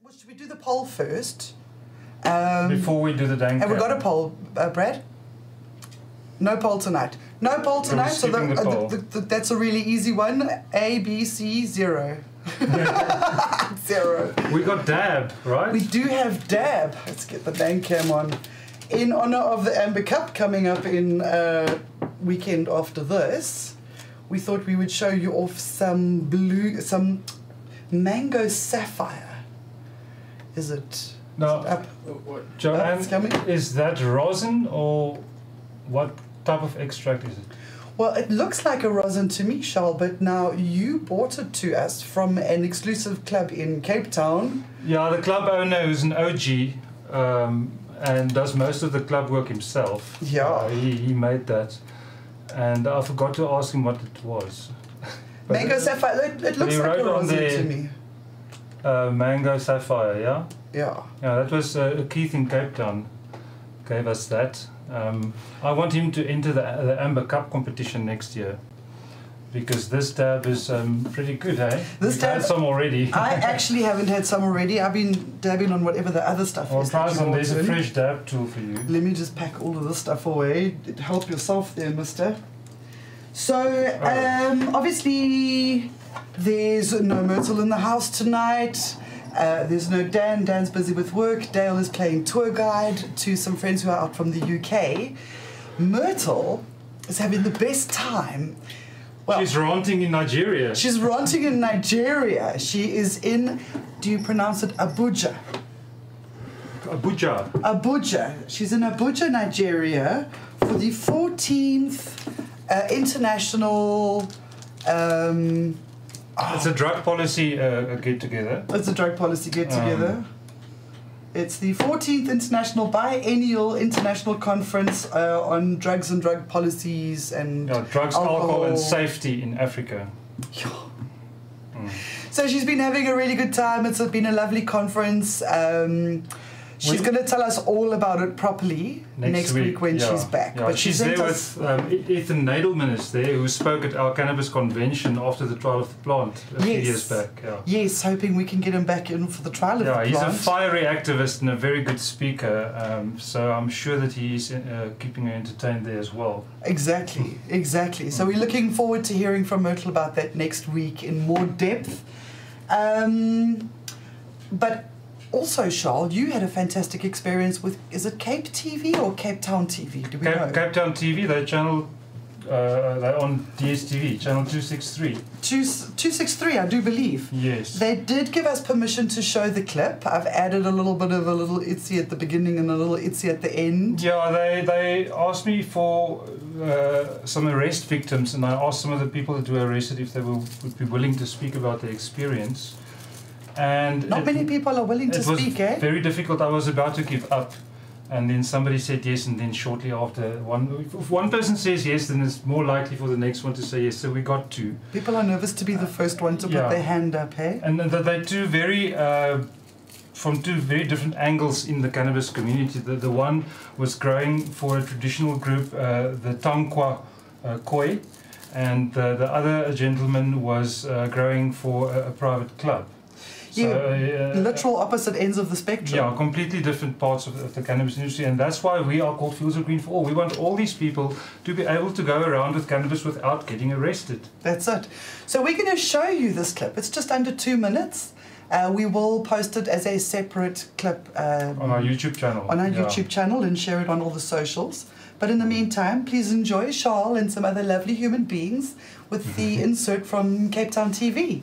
Well, should we do the poll first? Um, Before we do the dank. have we got a poll, uh, Brad? No poll tonight. No poll tonight. So, the, skipping the uh, poll. the, the, that's a really easy one. A, B, C, zero. zero. We got dab, right? We do have Dab. Let's get the Dan cam on. In honor of the Amber Cup coming up in uh, weekend after this, we thought we would show you off some blue, some mango sapphire. Is it? now, Up. Joanne, coming. is that rosin or what type of extract is it? Well, it looks like a rosin to me, Charles, but now you bought it to us from an exclusive club in Cape Town. Yeah, the club owner is an OG um, and does most of the club work himself. Yeah. Uh, he, he made that. And I forgot to ask him what it was. But mango it- sapphire. It, it looks like a rosin there- to me. Uh, mango sapphire, yeah? Yeah. Yeah, that was uh, Keith in Cape Town gave us that. Um, I want him to enter the, the Amber Cup competition next year because this dab is um, pretty good, eh? This We've had dab- some already. I actually haven't had some already. I've been dabbing on whatever the other stuff Well, is. Tyson, there's a fresh dab tool for you. Let me just pack all of this stuff away. Help yourself there, mister. So, um, obviously, there's no Myrtle in the house tonight. Uh, there's no Dan. Dan's busy with work. Dale is playing tour guide to some friends who are out from the UK. Myrtle is having the best time. Well, She's ranting in Nigeria. she's ranting in Nigeria. She is in, do you pronounce it Abuja? Abuja. Abuja. She's in Abuja, Nigeria for the 14th uh, International. Um, It's a drug policy uh, get together. it's a drug policy get together. it's the 14th International Biennial International Conference uh, on Drugs and Drug Policies and. Yeah, drugs, alcohol, Alcohol. and safety in Africa. So she's been having a really good time. It's been a lovely conference. Um, she's going to tell us all about it properly next, week, when yeah, she's back. Yeah. But she she's there with um, Ethan Nadelmann is there, who spoke at our cannabis convention after the trial of the plant a few years back. Yeah. Yes, hoping we can get him back in for the trial of the plant. Yeah, he's a fiery activist and a very good speaker, um, so I'm sure that he's uh, keeping her entertained there as well. Exactly, exactly. So we're looking forward to hearing from Myrtle about that next week in more depth. Um, but also, Charles, you had a fantastic experience with is it Cape TV or Cape Town TV? Do we know? Cape, Cape Town TV, they channel, uh, they're on DSTV, channel 263. Two two six three, I do believe. Yes. They did give us permission to show the clip. I've added a little bit of a little itsy at the beginning and a little itsy at the end. Yeah, they, they asked me for uh, some arrest victims, and I asked some of the people that were arrested if they will, would be willing to speak about their experience. And Not it- many people are willing to it was speak, eh? very difficult. I was about to give up, and then somebody said yes, and then shortly after, one if one person says yes, then it's more likely for the next one to say yes. So we got two, People are nervous to be the first one to put Yeah. their hand up, hey? and th- they're two very. Uh, from two very different angles in the cannabis community. The, the one was growing for a traditional group, uh, the Tankwa uh, Khoi, and the, the other gentleman was uh, growing for a, a private club. Yeah, uh, Literal opposite ends of the spectrum. Yeah, completely different parts of the, of the cannabis industry, and that's why we are called Fields of Green for All. We want all these people to be able to go around with cannabis without getting arrested. That's it. So we're going to show you this clip. It's just under two minutes. Uh, we will post it as a separate clip um, On our YouTube channel. on our Yeah. YouTube channel and share it on all the socials. But in the meantime, please enjoy Charles and some other lovely human beings with the insert from Cape Town TV.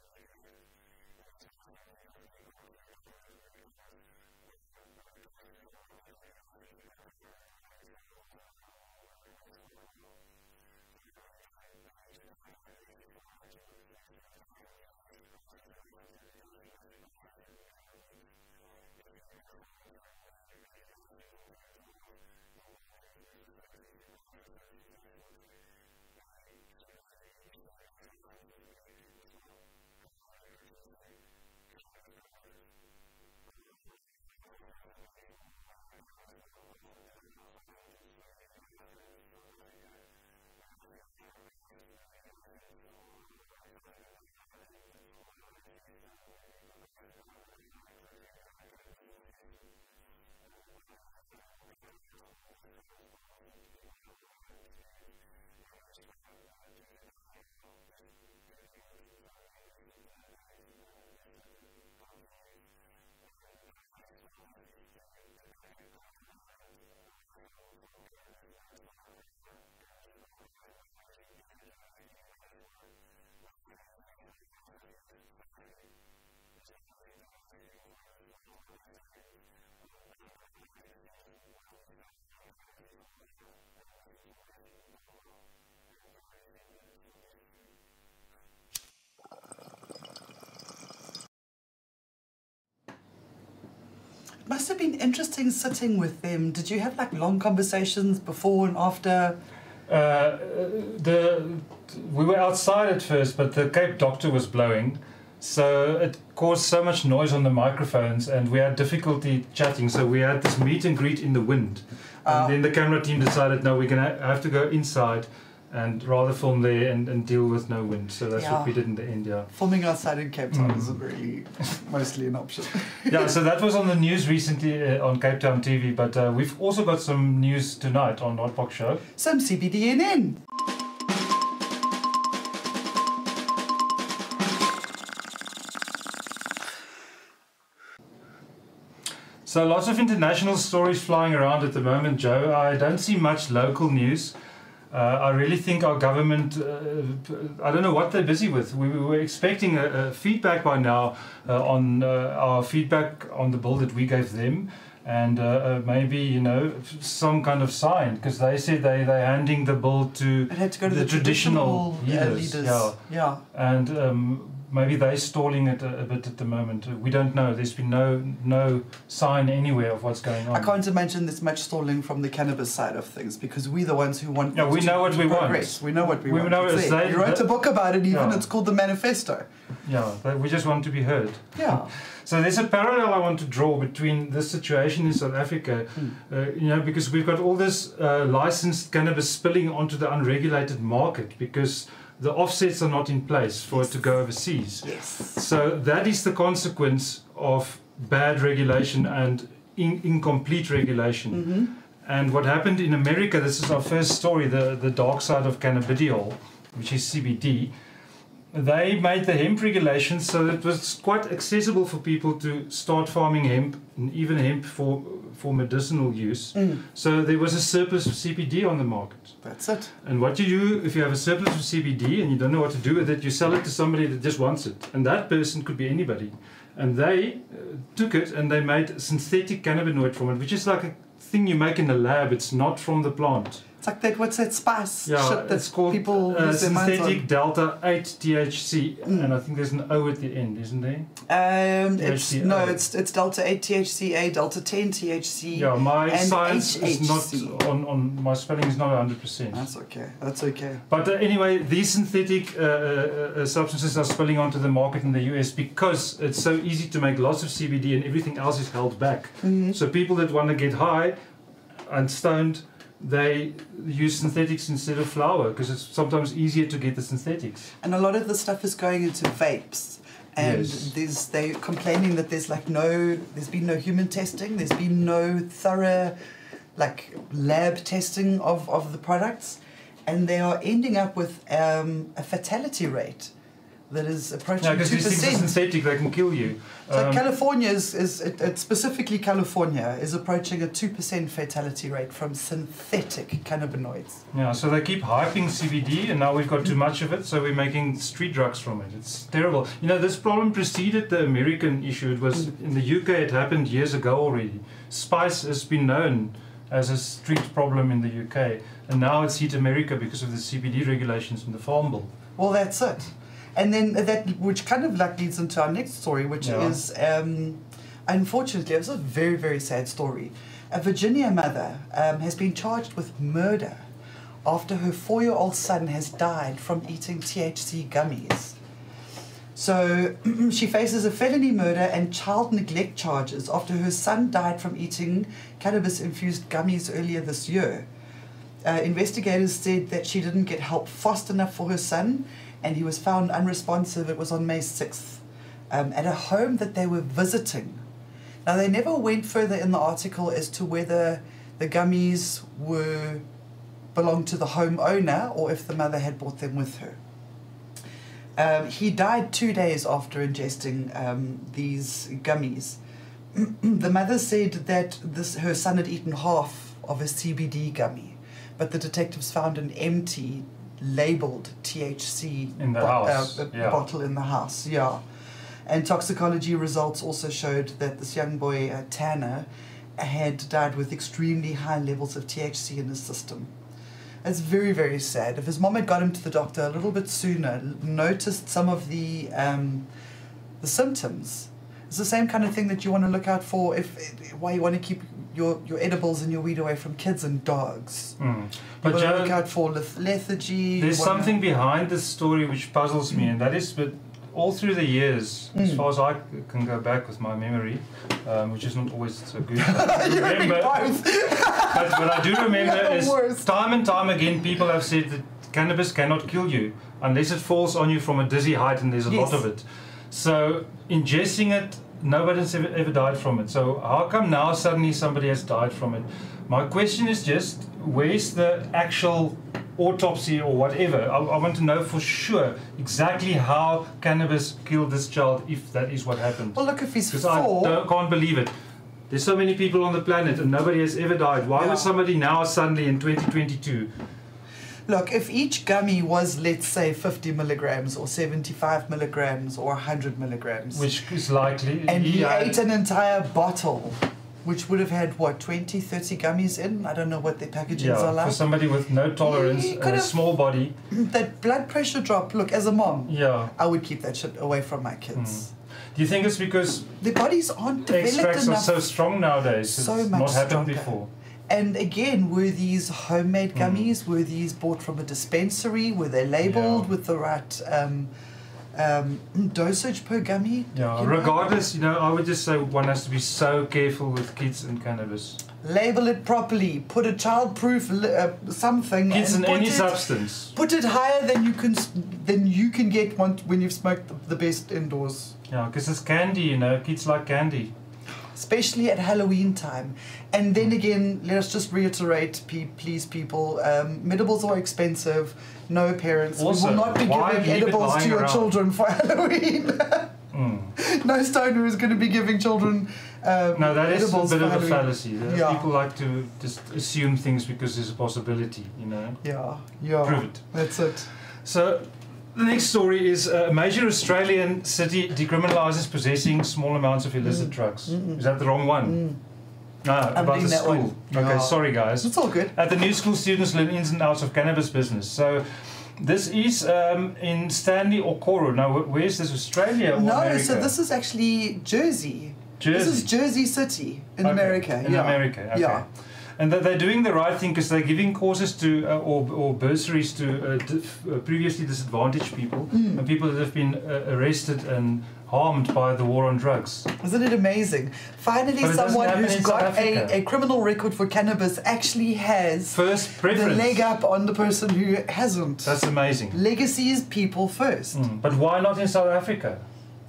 Thank you. Must have been interesting sitting with them. Did you have like long conversations before and after? Uh, the we were outside at first, but the Cape Doctor was blowing, so it caused so much noise on the microphones, and we had difficulty chatting. So we had this meet and greet in the wind, and Uh, then the camera team decided, no, we're gonna have to go inside, and rather film there and, and deal with no wind. So that's Yeah. what we did in the end. Yeah. Filming outside in Cape Town Mm. isn't really mostly an option. yeah, so that was on the news recently uh, on Cape Town TV, but uh, we've also got some news tonight on Hotbox Show. Some CBDNN. So lots of international stories flying around at the moment, Joe. I don't see much local news. Uh, I really think our government, uh, I don't know what they're busy with. We, we were expecting a, a feedback by now uh, on uh, our feedback on the bill that we gave them. And uh, uh, maybe, you know, some kind of sign, because they said they, they're handing the bill to It had to go to The the, traditional traditional, leaders, leaders. yeah. yeah. and um, maybe they're stalling it a, a bit at the moment. We don't know. There's been no no sign anywhere of what's going on. I can't imagine there's much stalling from the cannabis side of things because we're the ones who want. Yeah, we to know what we want. We know what we, We want. know It's they- you wrote a book about it, even. Yeah. It's called the Manifesto. Yeah, but we just want to be heard. Yeah. So there's a parallel I want to draw between this situation in South Africa, Mm. uh, you know, because we've got all this uh, licensed cannabis spilling onto the unregulated market because the offsets are not in place for it to go overseas. Yes. So that is the consequence of bad regulation and in, incomplete regulation. Mm-hmm. And what happened in America, this is our first story, the, the dark side of cannabidiol, which is CBD. They made the hemp regulations so that it was quite accessible for people to start farming hemp, and even hemp for, for medicinal use. Mm. So there was a surplus of CBD on the market. That's it. And what you do if you have a surplus of CBD and you don't know what to do with it, you sell it to somebody that just wants it. And that person could be anybody. And they uh, took it and they made synthetic cannabinoid from it, which is like a thing you make in the lab. It's not from the plant. It's like that. What's that spice Yeah, shit that it's called people uh, lose their minds synthetic delta 8 THC. Mm. And I think there's an O at the end, isn't there? Um, it's no, it's it's delta eight THCA, delta ten THC. Yeah, my science is not on, on my spelling is not 100%. That's okay. That's okay. But uh, anyway, these synthetic uh, uh, uh, substances are spilling onto the market in the US because it's so easy to make lots of CBD and everything else is held back. Mhm. So people that want to get high and stoned, they use synthetics instead of flour because it's sometimes easier to get the synthetics. And a lot of the stuff is going into vapes. And Yes. there's they complaining that there's like no there's been no human testing, there's been no thorough like lab testing of, of the products and they are ending up with um, a fatality rate that is approaching Yeah, because two these things are percent. synthetic; they can kill you. So Um, California is, is it, it specifically California is approaching a two percent fatality rate from synthetic cannabinoids. Yeah, so they keep hyping CBD, and now we've got too much of it, so we're making street drugs from it. It's terrible. You know, this problem preceded the American issue. It was in the UK. It happened years ago already. Spice has been known as a street problem in the UK, and now it's hit America because of the CBD regulations in the Farm Bill. Well, that's it. And then that, which kind of like leads into our next story, which Yeah. is um, unfortunately, it's a very, very sad story. A Virginia mother um, has been charged with murder after her four year old son has died from eating THC gummies. So she faces a felony murder and child neglect charges after her son died from eating cannabis infused gummies earlier this year. Uh, investigators said that she didn't get help fast enough for her son and he was found unresponsive. It was on May 6th um, at a home that they were visiting. Now, they never went further in the article as to whether the gummies were belonged to the homeowner or if the mother had brought them with her. Um, he died two days after ingesting um, these gummies. the mother said that this, her son had eaten half of a CBD gummy, but the detectives found an empty, labeled THC In the bo- house, uh, yeah. bottle in the house. Yeah, and toxicology results also showed that this young boy uh, Tanner had died with extremely high levels of THC in his system. It's very, very sad. If his mom had got him to the doctor a little bit sooner, noticed some of the um, the symptoms, it's the same kind of thing that you want to look out for. If why you want to keep your, your edibles and your weed away from kids and dogs. Mm. You But want to look out for leth- lethargy. There's something behind this story which puzzles me, and that is that all through the years, as Mm. far as I can go back with my memory, um, which is not always so good, you remember, but what I do remember is worst. time and time again people have said that cannabis cannot kill you unless it falls on you from a dizzy height and there's a Yes. lot of it. So ingesting it, nobody's ever, ever died from it. So how come now suddenly somebody has died from it? My question is just where's the actual autopsy or whatever? I, I want to know for sure exactly how cannabis killed this child if that is what happened. Well, look, if he's Because I can't believe it. There's so many people on the planet and nobody has ever died. Why Yeah. would somebody now suddenly in 2022? Look, if each gummy was, let's say, 50 milligrams or 75 milligrams or 100 milligrams, Which is likely. and he yeah, ate an entire bottle, which would have had, what, 20, 30 gummies in? I don't know what their packagings yeah, are like. for somebody with no tolerance and a small body. that blood pressure drop, look, as a mom, Yeah. I would keep that shit away from my kids. Hmm. Do you think it's because the bodies aren't developed extracts are enough. so strong nowadays? So it's much not happened stronger. before. And again, were these homemade Mm. gummies? Were these bought from a dispensary? Were they labeled Yeah. with the right um, um, dosage per gummy? Yeah. You know? Regardless, you know, I would just say one has to be so careful with kids and cannabis. Label it properly. Put a child-proof li- uh, something. Kids and and any it, substance. Put it higher than you can than you can get when you've smoked the, the best indoors. Yeah, because it's candy, you know. Kids like candy. Especially at Halloween time. And then again, let us just reiterate, please, people, um, edibles are expensive. No parents, we will not be giving edibles to your around? children for Halloween. Mm. no stoner is going to be giving children um, No, that is a bit of a fallacy. Yeah. People like to just assume things because there's a possibility, you know. Yeah, yeah. Prove it. That's it. So, the next story is uh, a major Australian city decriminalises possessing small amounts of illicit Mm. drugs. Mm-mm. Is that the wrong one? Mm. Ah, I'm about the school. Okay, sorry guys. It's all good. At the new school, students learn ins and outs of cannabis business. So, this is um, in Stanley or Okoro. Now, where's this? Australia No, America? so this is actually Jersey. Jersey. This is Jersey City in Okay, America. In yeah. America, okay. Yeah. And that they're doing the right thing because they're giving courses to uh, or, or bursaries to uh, dif- uh, previously disadvantaged people Mm. and people that have been uh, arrested and harmed by the war on drugs. Isn't it amazing? Finally, someone who's got a, a criminal record for cannabis actually has First preference. the leg up on the person who hasn't. That's amazing. Legacy is people first. Mm. But why not in South Africa?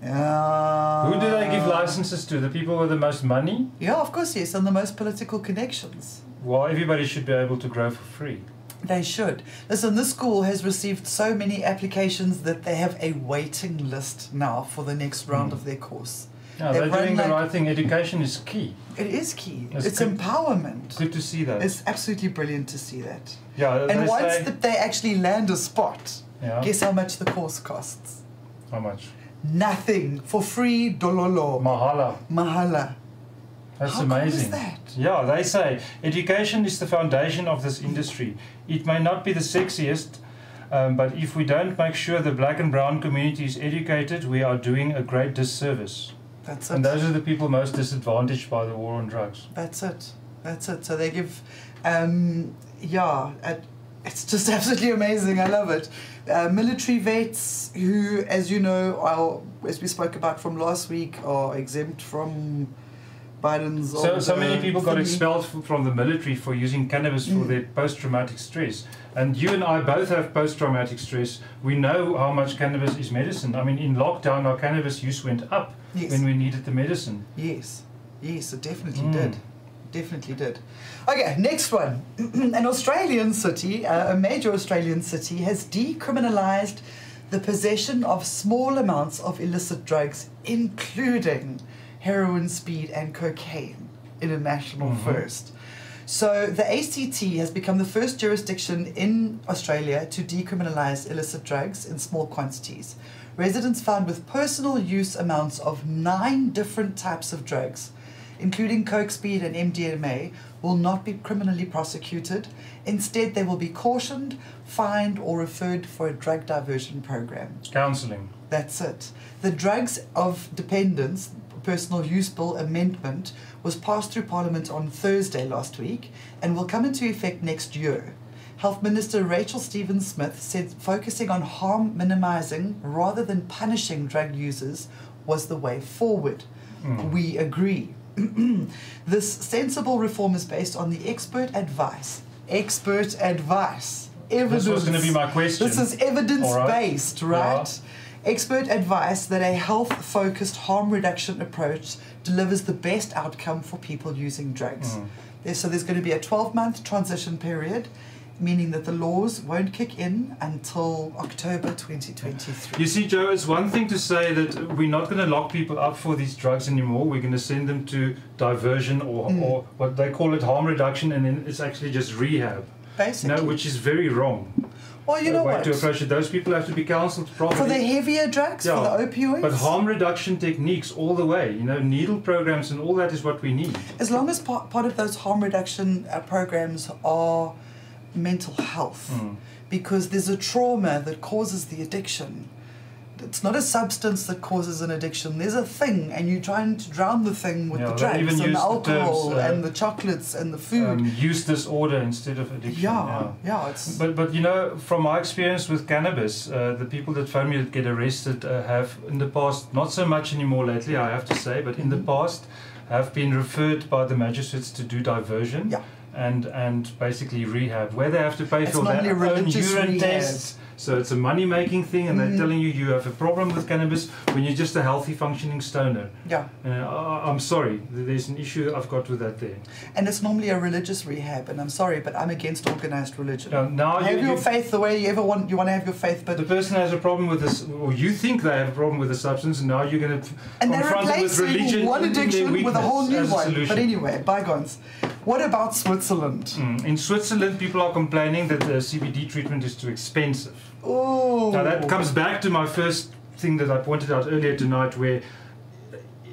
Uh, Who do they give licenses to? The people with the most money? Yeah, of course, yes, and the most political connections. Well, everybody should be able to grow for free. They should. Listen, this school has received so many applications that they have a waiting list now for the next round Mm. of their course. Yeah, they're doing the right thing. Education is key. It is key. That's it's good. empowerment. Good to see that. It's absolutely brilliant to see that. yeah, And once say, that they actually land a spot, yeah, guess how much the course costs? how much? Nothing. For free, dololo. Mahala. Mahala. That's How cool is amazing. that? Yeah, they say education is the foundation of this industry. It may not be the sexiest, um, but if we don't make sure the black and brown community is educated, we are doing a great disservice. That's it. And those are the people most disadvantaged by the war on drugs. That's it. That's it. So they give, um, yeah, uh, it's just absolutely amazing. I love it. Uh, military vets who, as you know, are, as we spoke about from last week, are exempt from Biden's. So, so many people got thingy. expelled from the military for using cannabis for Mm. their post traumatic stress. And you and I both have post traumatic stress. We know how much cannabis is medicine. I mean, in lockdown, our cannabis use went up Yes. when we needed the medicine. Yes, yes, it definitely Mm. did. Definitely did. Okay, next one. An Australian city, uh, a major Australian city, has decriminalised the possession of small amounts of illicit drugs, including heroin, speed, and cocaine, in a national Mhm. first. So the ACT has become the first jurisdiction in Australia to decriminalise illicit drugs in small quantities. Residents found with personal use amounts of nine different types of drugs, including coke, speed, and MDMA, will not be criminally prosecuted. Instead, they will be cautioned, fined, or referred for a drug diversion program. Counseling. That's it. The Drugs of Dependence Personal Use Bill amendment was passed through Parliament on Thursday last week and will come into effect next year. Health Minister Rachel Stephen-Smith said focusing on harm minimizing rather than punishing drug users was the way forward. Mm. We agree. this sensible reform is based on the expert advice. Expert advice. Evidence. This was going to be my question. This is evidence right. based, right? Expert advice that a health focused harm reduction approach delivers the best outcome for people using drugs. Mm. So there's going to be a 12 month transition period, meaning that the laws won't kick in until October 2023. You see, Joe, it's one thing to say that we're not going to lock people up for these drugs anymore. We're going to send them to diversion or, Mm. or what they call it harm reduction, and then it's actually just rehab. Basically. which is very wrong. well, you know way what? to approach it. Those people have to be counselled properly. For the heavier drugs, Yeah, for the opioids, But harm reduction techniques all the way, you know, needle programs and all that is what we need. as long as part, part of those harm reduction uh, programs are mental health, Mm. because there's a trauma that causes the addiction. It's not a substance that causes an addiction. There's a thing, and you're trying to drown the thing with Yeah, the drugs and the use the alcohol terms, uh, and the chocolates and the food. Um, use disorder instead of addiction. yeah, yeah, it's But but you know, from my experience with cannabis, uh, the people that phone me that get arrested uh, have in the past, not so much anymore lately, I have to say, but in the Mhm. past, have been referred by the magistrates to do diversion. Yeah. And and basically rehab, where they have to pay It's for their own urine rehab. tests. So it's a money making thing, and Mhm. they're telling you you have a problem with cannabis when you're just a healthy functioning stoner. yeah, Uh, I, I'm sorry, there's an issue I've got with that there. and it's normally a religious rehab. And I'm sorry, but I'm against organized religion. Now, now have you, your you, faith the way you ever want. You want to have your faith, but the person has a problem with this, or you think they have a problem with the substance, and now you're going to confront it with religion one addiction with a whole new weakness as a one. But anyway, bygones. What about Switzerland? Mm. In Switzerland, people are complaining that the CBD treatment is too expensive. Oh, Now that comes back to my first thing that I pointed out earlier tonight, where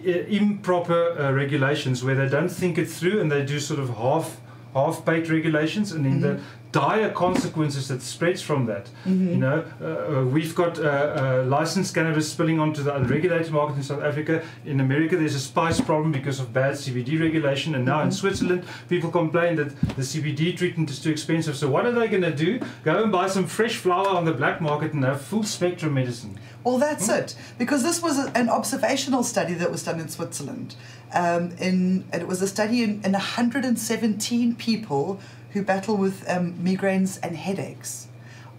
uh, improper uh, regulations, where they don't think it through and they do sort of half half-baked regulations, and then the dire consequences that spreads from that. Mhm. You know, uh, uh, we've got uh, uh, licensed cannabis spilling onto the unregulated market in South Africa. In America, there's a spice problem because of bad CBD regulation, and now in Mhm. Switzerland, people complain that the CBD treatment is too expensive. So what are they going to do? Go and buy some fresh flower on the black market and have full spectrum medicine. Well, that's Hmm? it. Because this was a, an observational study that was done in Switzerland. Um, in, and it was a study in, in 117 people who battle with um, migraines and headaches.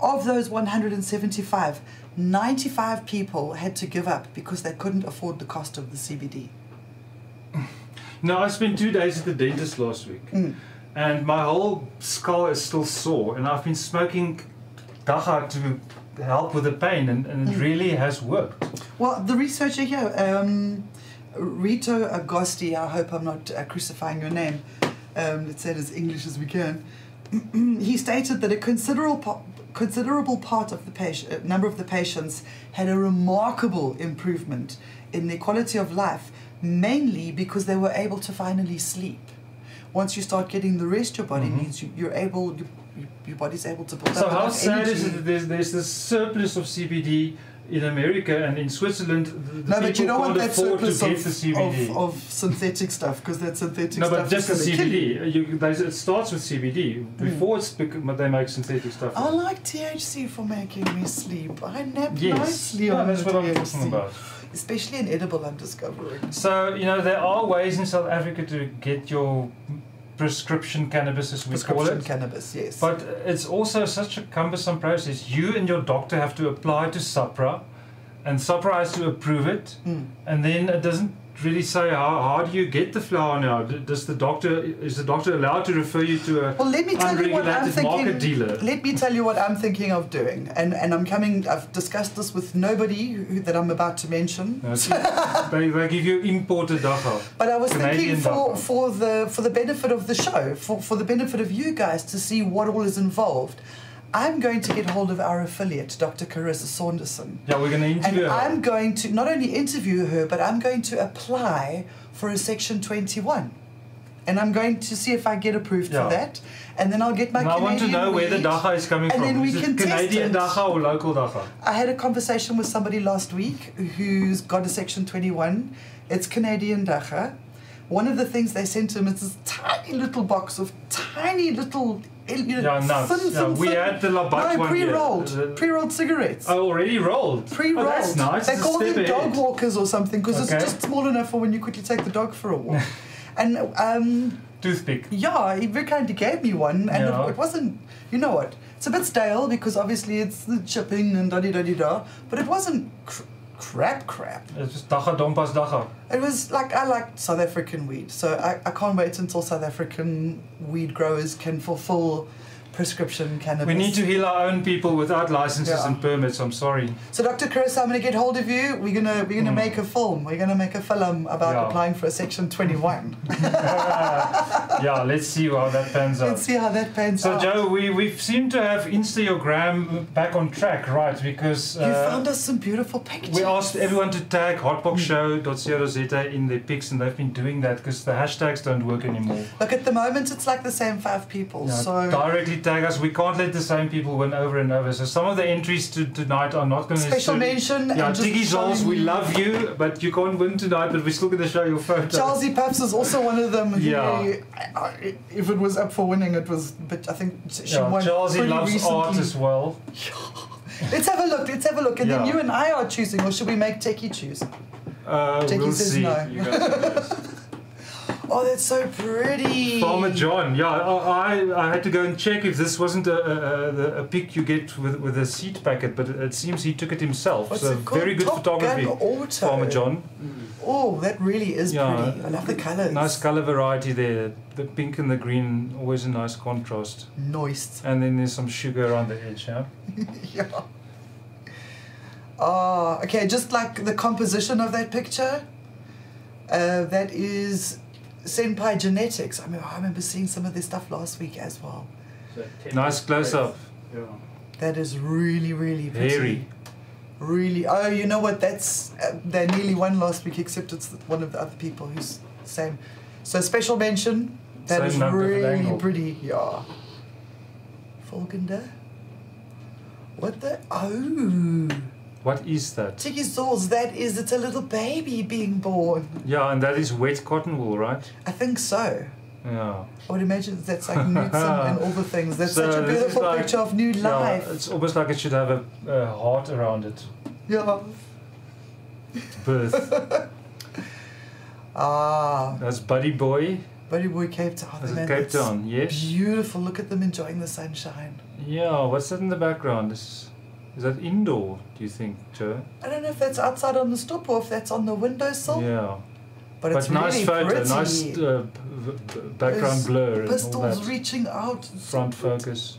Of those 175, 95 people had to give up because they couldn't afford the cost of the CBD. Now, I spent two days at the dentist last week. Mm. and my whole skull is still sore, and I've been smoking dagga to help with the pain, and, and it Mm. really has worked. Well, the researcher here, um, Reto Agosti, I hope I'm not uh, crucifying your name, um, let's say it as English as we can, he stated that a considerable, considerable part of the patient, uh, number of the patients had a remarkable improvement in their quality of life, mainly because they were able to finally sleep. Once you start getting the rest your body Mhm. needs, you, you're able, you, you, your body's able to build So up how enough sad is it that there's, there's this surplus of CBD in America and in Switzerland? The, the No, but you don't can't want that surplus of, of, of synthetic stuff because that synthetic no, stuff but just the is gonna you. CBD. You, it starts with CBD. Hmm. Before it's bec- they make synthetic stuff. I like THC for making me sleep. I nap yes, nicely yeah, on that's the what I'm THC. talking about. Especially in edible, I'm discovering. So you know there are ways in South Africa to get your prescription cannabis, as we call it. Cannabis, yes. But it's also such a cumbersome process. You and your doctor have to apply to SAHPRA, and SAHPRA has to approve it, Mm. and then it doesn't really say how, how do you get the flower now. Does the doctor is the doctor allowed to refer you to a Well, let me tell you what I'm thinking. dealer? Let me tell you what I'm thinking of doing, and and I'm coming. I've discussed this with nobody who, that I'm about to mention. No, they, they give you imported dagga. But I was Canadian thinking for, for the for the benefit of the show, for, for the benefit of you guys to see what all is involved. I'm going to get hold of our affiliate, Dr. Carissa Saunderson. Yeah, we're going to And interview her. I'm going to not only interview her, but I'm going to apply for a Section 21. And I'm going to see if I get approved Yeah. for that. And then I'll get my Canadian. And I want to Canadian know where the dagga is coming and from. then we is it can test Canadian it. dagga or local dagga? I had a conversation with somebody last week who's got a Section 21. It's Canadian Dagga. One of the things they sent him is this tiny little box of tiny little, you know, Yeah, nuts. thin, thin, we thin- had the Labatt no, pre-rolled, The- pre-rolled cigarettes. Oh, already rolled. Pre-rolled. Oh, that's nice. They It's call them dog walkers or something because Okay. it's just small enough for when you quickly take the dog for a walk. and um, Toothpick. yeah, he very kindly gave me one, and Yeah. it, it wasn't. You know what? It's a bit stale because obviously it's the chipping and da da da da, but it wasn't cr- crap crap. It's just dagga dompas dagga. It was like I like South African weed, so I, I can't wait until South African weed growers can fulfill prescription cannabis. We need to heal our own people without licenses Yeah. and permits. I'm sorry. So, Dr. Chris, I'm going to get hold of you. We're gonna we're gonna Mm. make a film. We're gonna make a film about Yeah. applying for a Section 21. yeah, let's see how that pans out. Let's see how that pans So out. So, Joe, we we seem to have Instagram back on track, right? Because you uh, found us some beautiful pictures. we asked everyone to tag hotboxshow.co.za in their pics, and they've been doing that because the hashtags don't work anymore. Look, at the moment, it's like the same five people. Yeah, so directly tag us. We can't let the same people win over and over. So some of the entries to tonight are not going to be. special mention. Yeah, and Tiggy Zols, we love you, but you can't win tonight. But we're still going to show your photo. Charlesy Paps is also one of them. Who, Yeah. I- if it was up for winning, it was. But I think she yeah, won Charlesy pretty loves recently. art as well. Let's have a look. Let's have a look, and then you and I are choosing, or should we make Techie choose? Uh, Jackie we'll says see. no. You guys do this. Oh, that's so pretty. Farmer John, yeah, I, I, I had to go and check if this wasn't a, a, a, pic you get with, with a seed packet, but it seems he took it himself. What's so it very good Top photography, Gun Auto. Farmer John. Oh, that really is Yeah. pretty. I love the colours. Nice color variety there. The pink and the green, always a nice contrast. Noised. And then there's some sugar around the edge, yeah. yeah. Ah, okay, just like the composition of that picture, uh, that is Senpai Genetics. I mean, I remember seeing some of their stuff last week as well. Nice close up. Yeah. That is really, really pretty. Very. Really. Oh, you know what? That's uh, they nearly won last week, except it's one of the other people who's same. So special mention. That Same is really pretty. Yeah. Volgende. What the? Oh. What is that? Tiki Souls, that is, it's a little baby being born. Yeah, and that is wet cotton wool, right? I think so. Yeah. I would imagine that's like newts and, and all the things. That's So such a beautiful like- picture of new Yeah, life. it's almost like it should have a, a heart around it. Yeah. Birth. Ah, That's Buddy Boy. Buddy Boy Cape Town. That's man, Cape Town, yes. Beautiful. Look at them enjoying the sunshine. Yeah, what's that in the background? Is, is that indoor, do you think, Joe? I don't know if that's outside on the stoep or if that's on the windowsill, Yeah. but it's but nice really photo, pretty. nice uh, background There's blur and all Pistols reaching out. Front focus.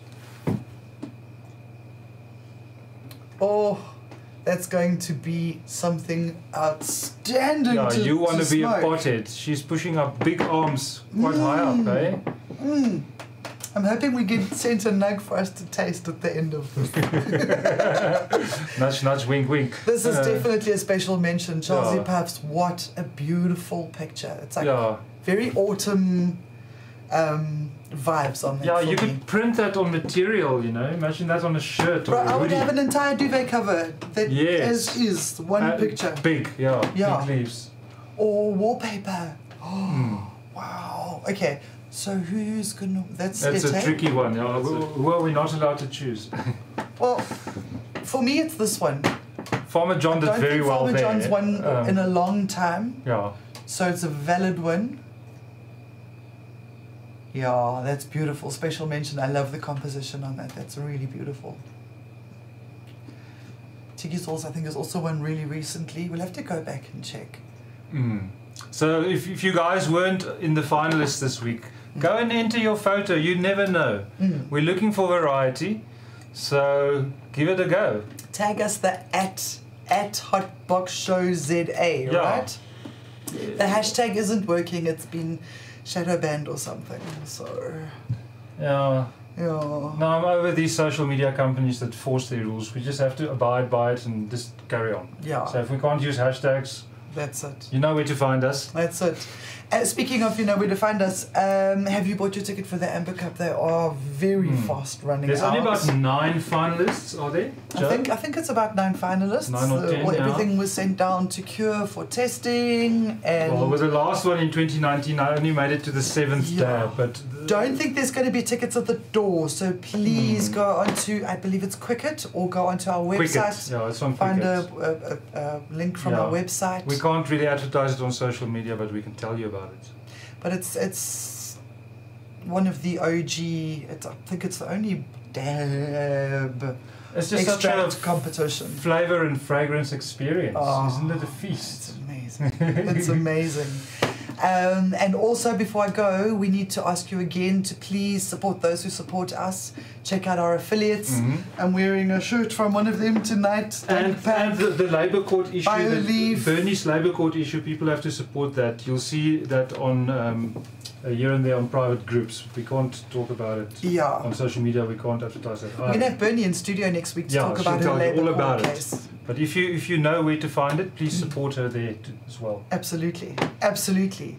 Oh, that's going to be something outstanding. Yeah, to, you want to to be a smoke. pothead. She's pushing up big arms quite high up, Mm. eh? Mm. I'm hoping we get sent a nug for us to taste at the end of this. nudge, nudge, wink, wink. This is Uh, definitely a special mention. Charles Yeah. Puffs, what a beautiful picture. It's like yeah, very autumn um, vibes on it. yeah. You me. could print that on material, you know. Imagine that on a shirt or Bro, I would have an entire duvet cover that Yes. is one Uh, picture Big, yeah. Yeah. Big leaves. or wallpaper. Hmm. Wow. Okay. So who's gonna? That's, That's a tricky one. Yeah. Who, who are we not allowed to choose? Well, for me, it's this one. Farmer John did Don't very think well Farmer there. John's won Um, in a long time, yeah. so it's a valid win. Yeah, that's beautiful. Special mention. I love the composition on that. That's really beautiful. Tiki Sauce, I think, has also won really recently. We'll have to go back and check. Mm. So if, if you guys weren't in the finalists this week, go and enter your photo. You never know. Mm. We're looking for variety, so give it a go. Tag us the at at Hotbox Show ZA, Yeah. right? The hashtag isn't working. It's been shadow banned or something. So Yeah. yeah. No, I'm over these social media companies that force their rules. We just have to abide by it and just carry on. Yeah. So if we can't use hashtags, That's it. you know where to find us. That's it. Uh, speaking of, you know, where to find us, um, have you bought your ticket for the Amber Cup? They are very Hmm. fast running There's out. only about nine finalists, are there? I think I think it's about nine finalists. Nine or The- 10, well, yeah. Everything was sent down to Cure for testing, and Well, it was the last one in 2019, I only made it to the seventh Yeah. dab, but don't think there's going to be tickets at the door. So please Hmm. go onto, I believe it's Quicket, or go onto our Quicket. website. Yeah, it's on Find a, a, a, link from Yeah. our website. We can't really advertise it on social media, but we can tell you about it. but it's it's one of the OG. It's, I think it's the only dab It's just such a competition. flavor and fragrance experience, Oh, isn't it a feast? It's amazing. it's amazing. Um, and also, before I go, we need to ask you again to please support those who support us. Check out our affiliates. Mhm. I'm wearing a shirt from one of them tonight. And, and the, the Labour Court issue, Bio the. Bernie's Labour Court issue, people have to support that. You'll see that on um, uh, here and there on private groups. We can't talk about it yeah. on social media. We can't advertise it. We're going to have Bernie in studio next week to Yeah, talk she'll about her tell you Labour all Court about it. case. But if you if you know where to find it, please support her there t- as well. Absolutely. Absolutely.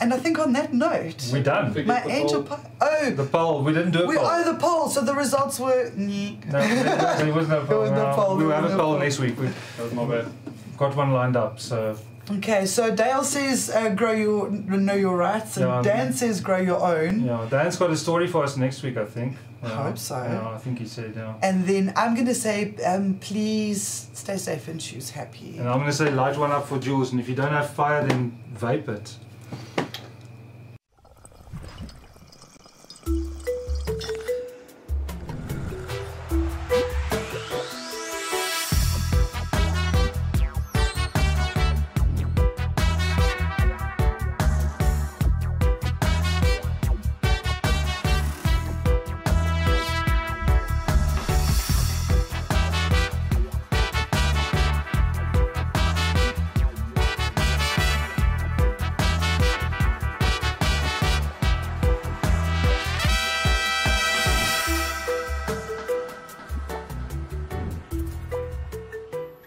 And I think on that note, We're done. Forget my the angel poll. pie. Oh, The poll. We didn't do a we poll. oh the poll. So the results were. nyeh. No, there, there was no poll. was no no. poll, We'll have a no poll poll. next week. We've That was my bad. got one lined up. So Okay, so Dale says uh, grow your know your rights, and Yeah, um, Dan says grow your own. yeah, Dan's got a story for us next week. I think. I Yeah. hope so. Yeah, I think he said. Yeah. And then I'm gonna say, um, please stay safe and choose happy. And I'm gonna say light one up for Jules, and if you don't have fire, then vape it.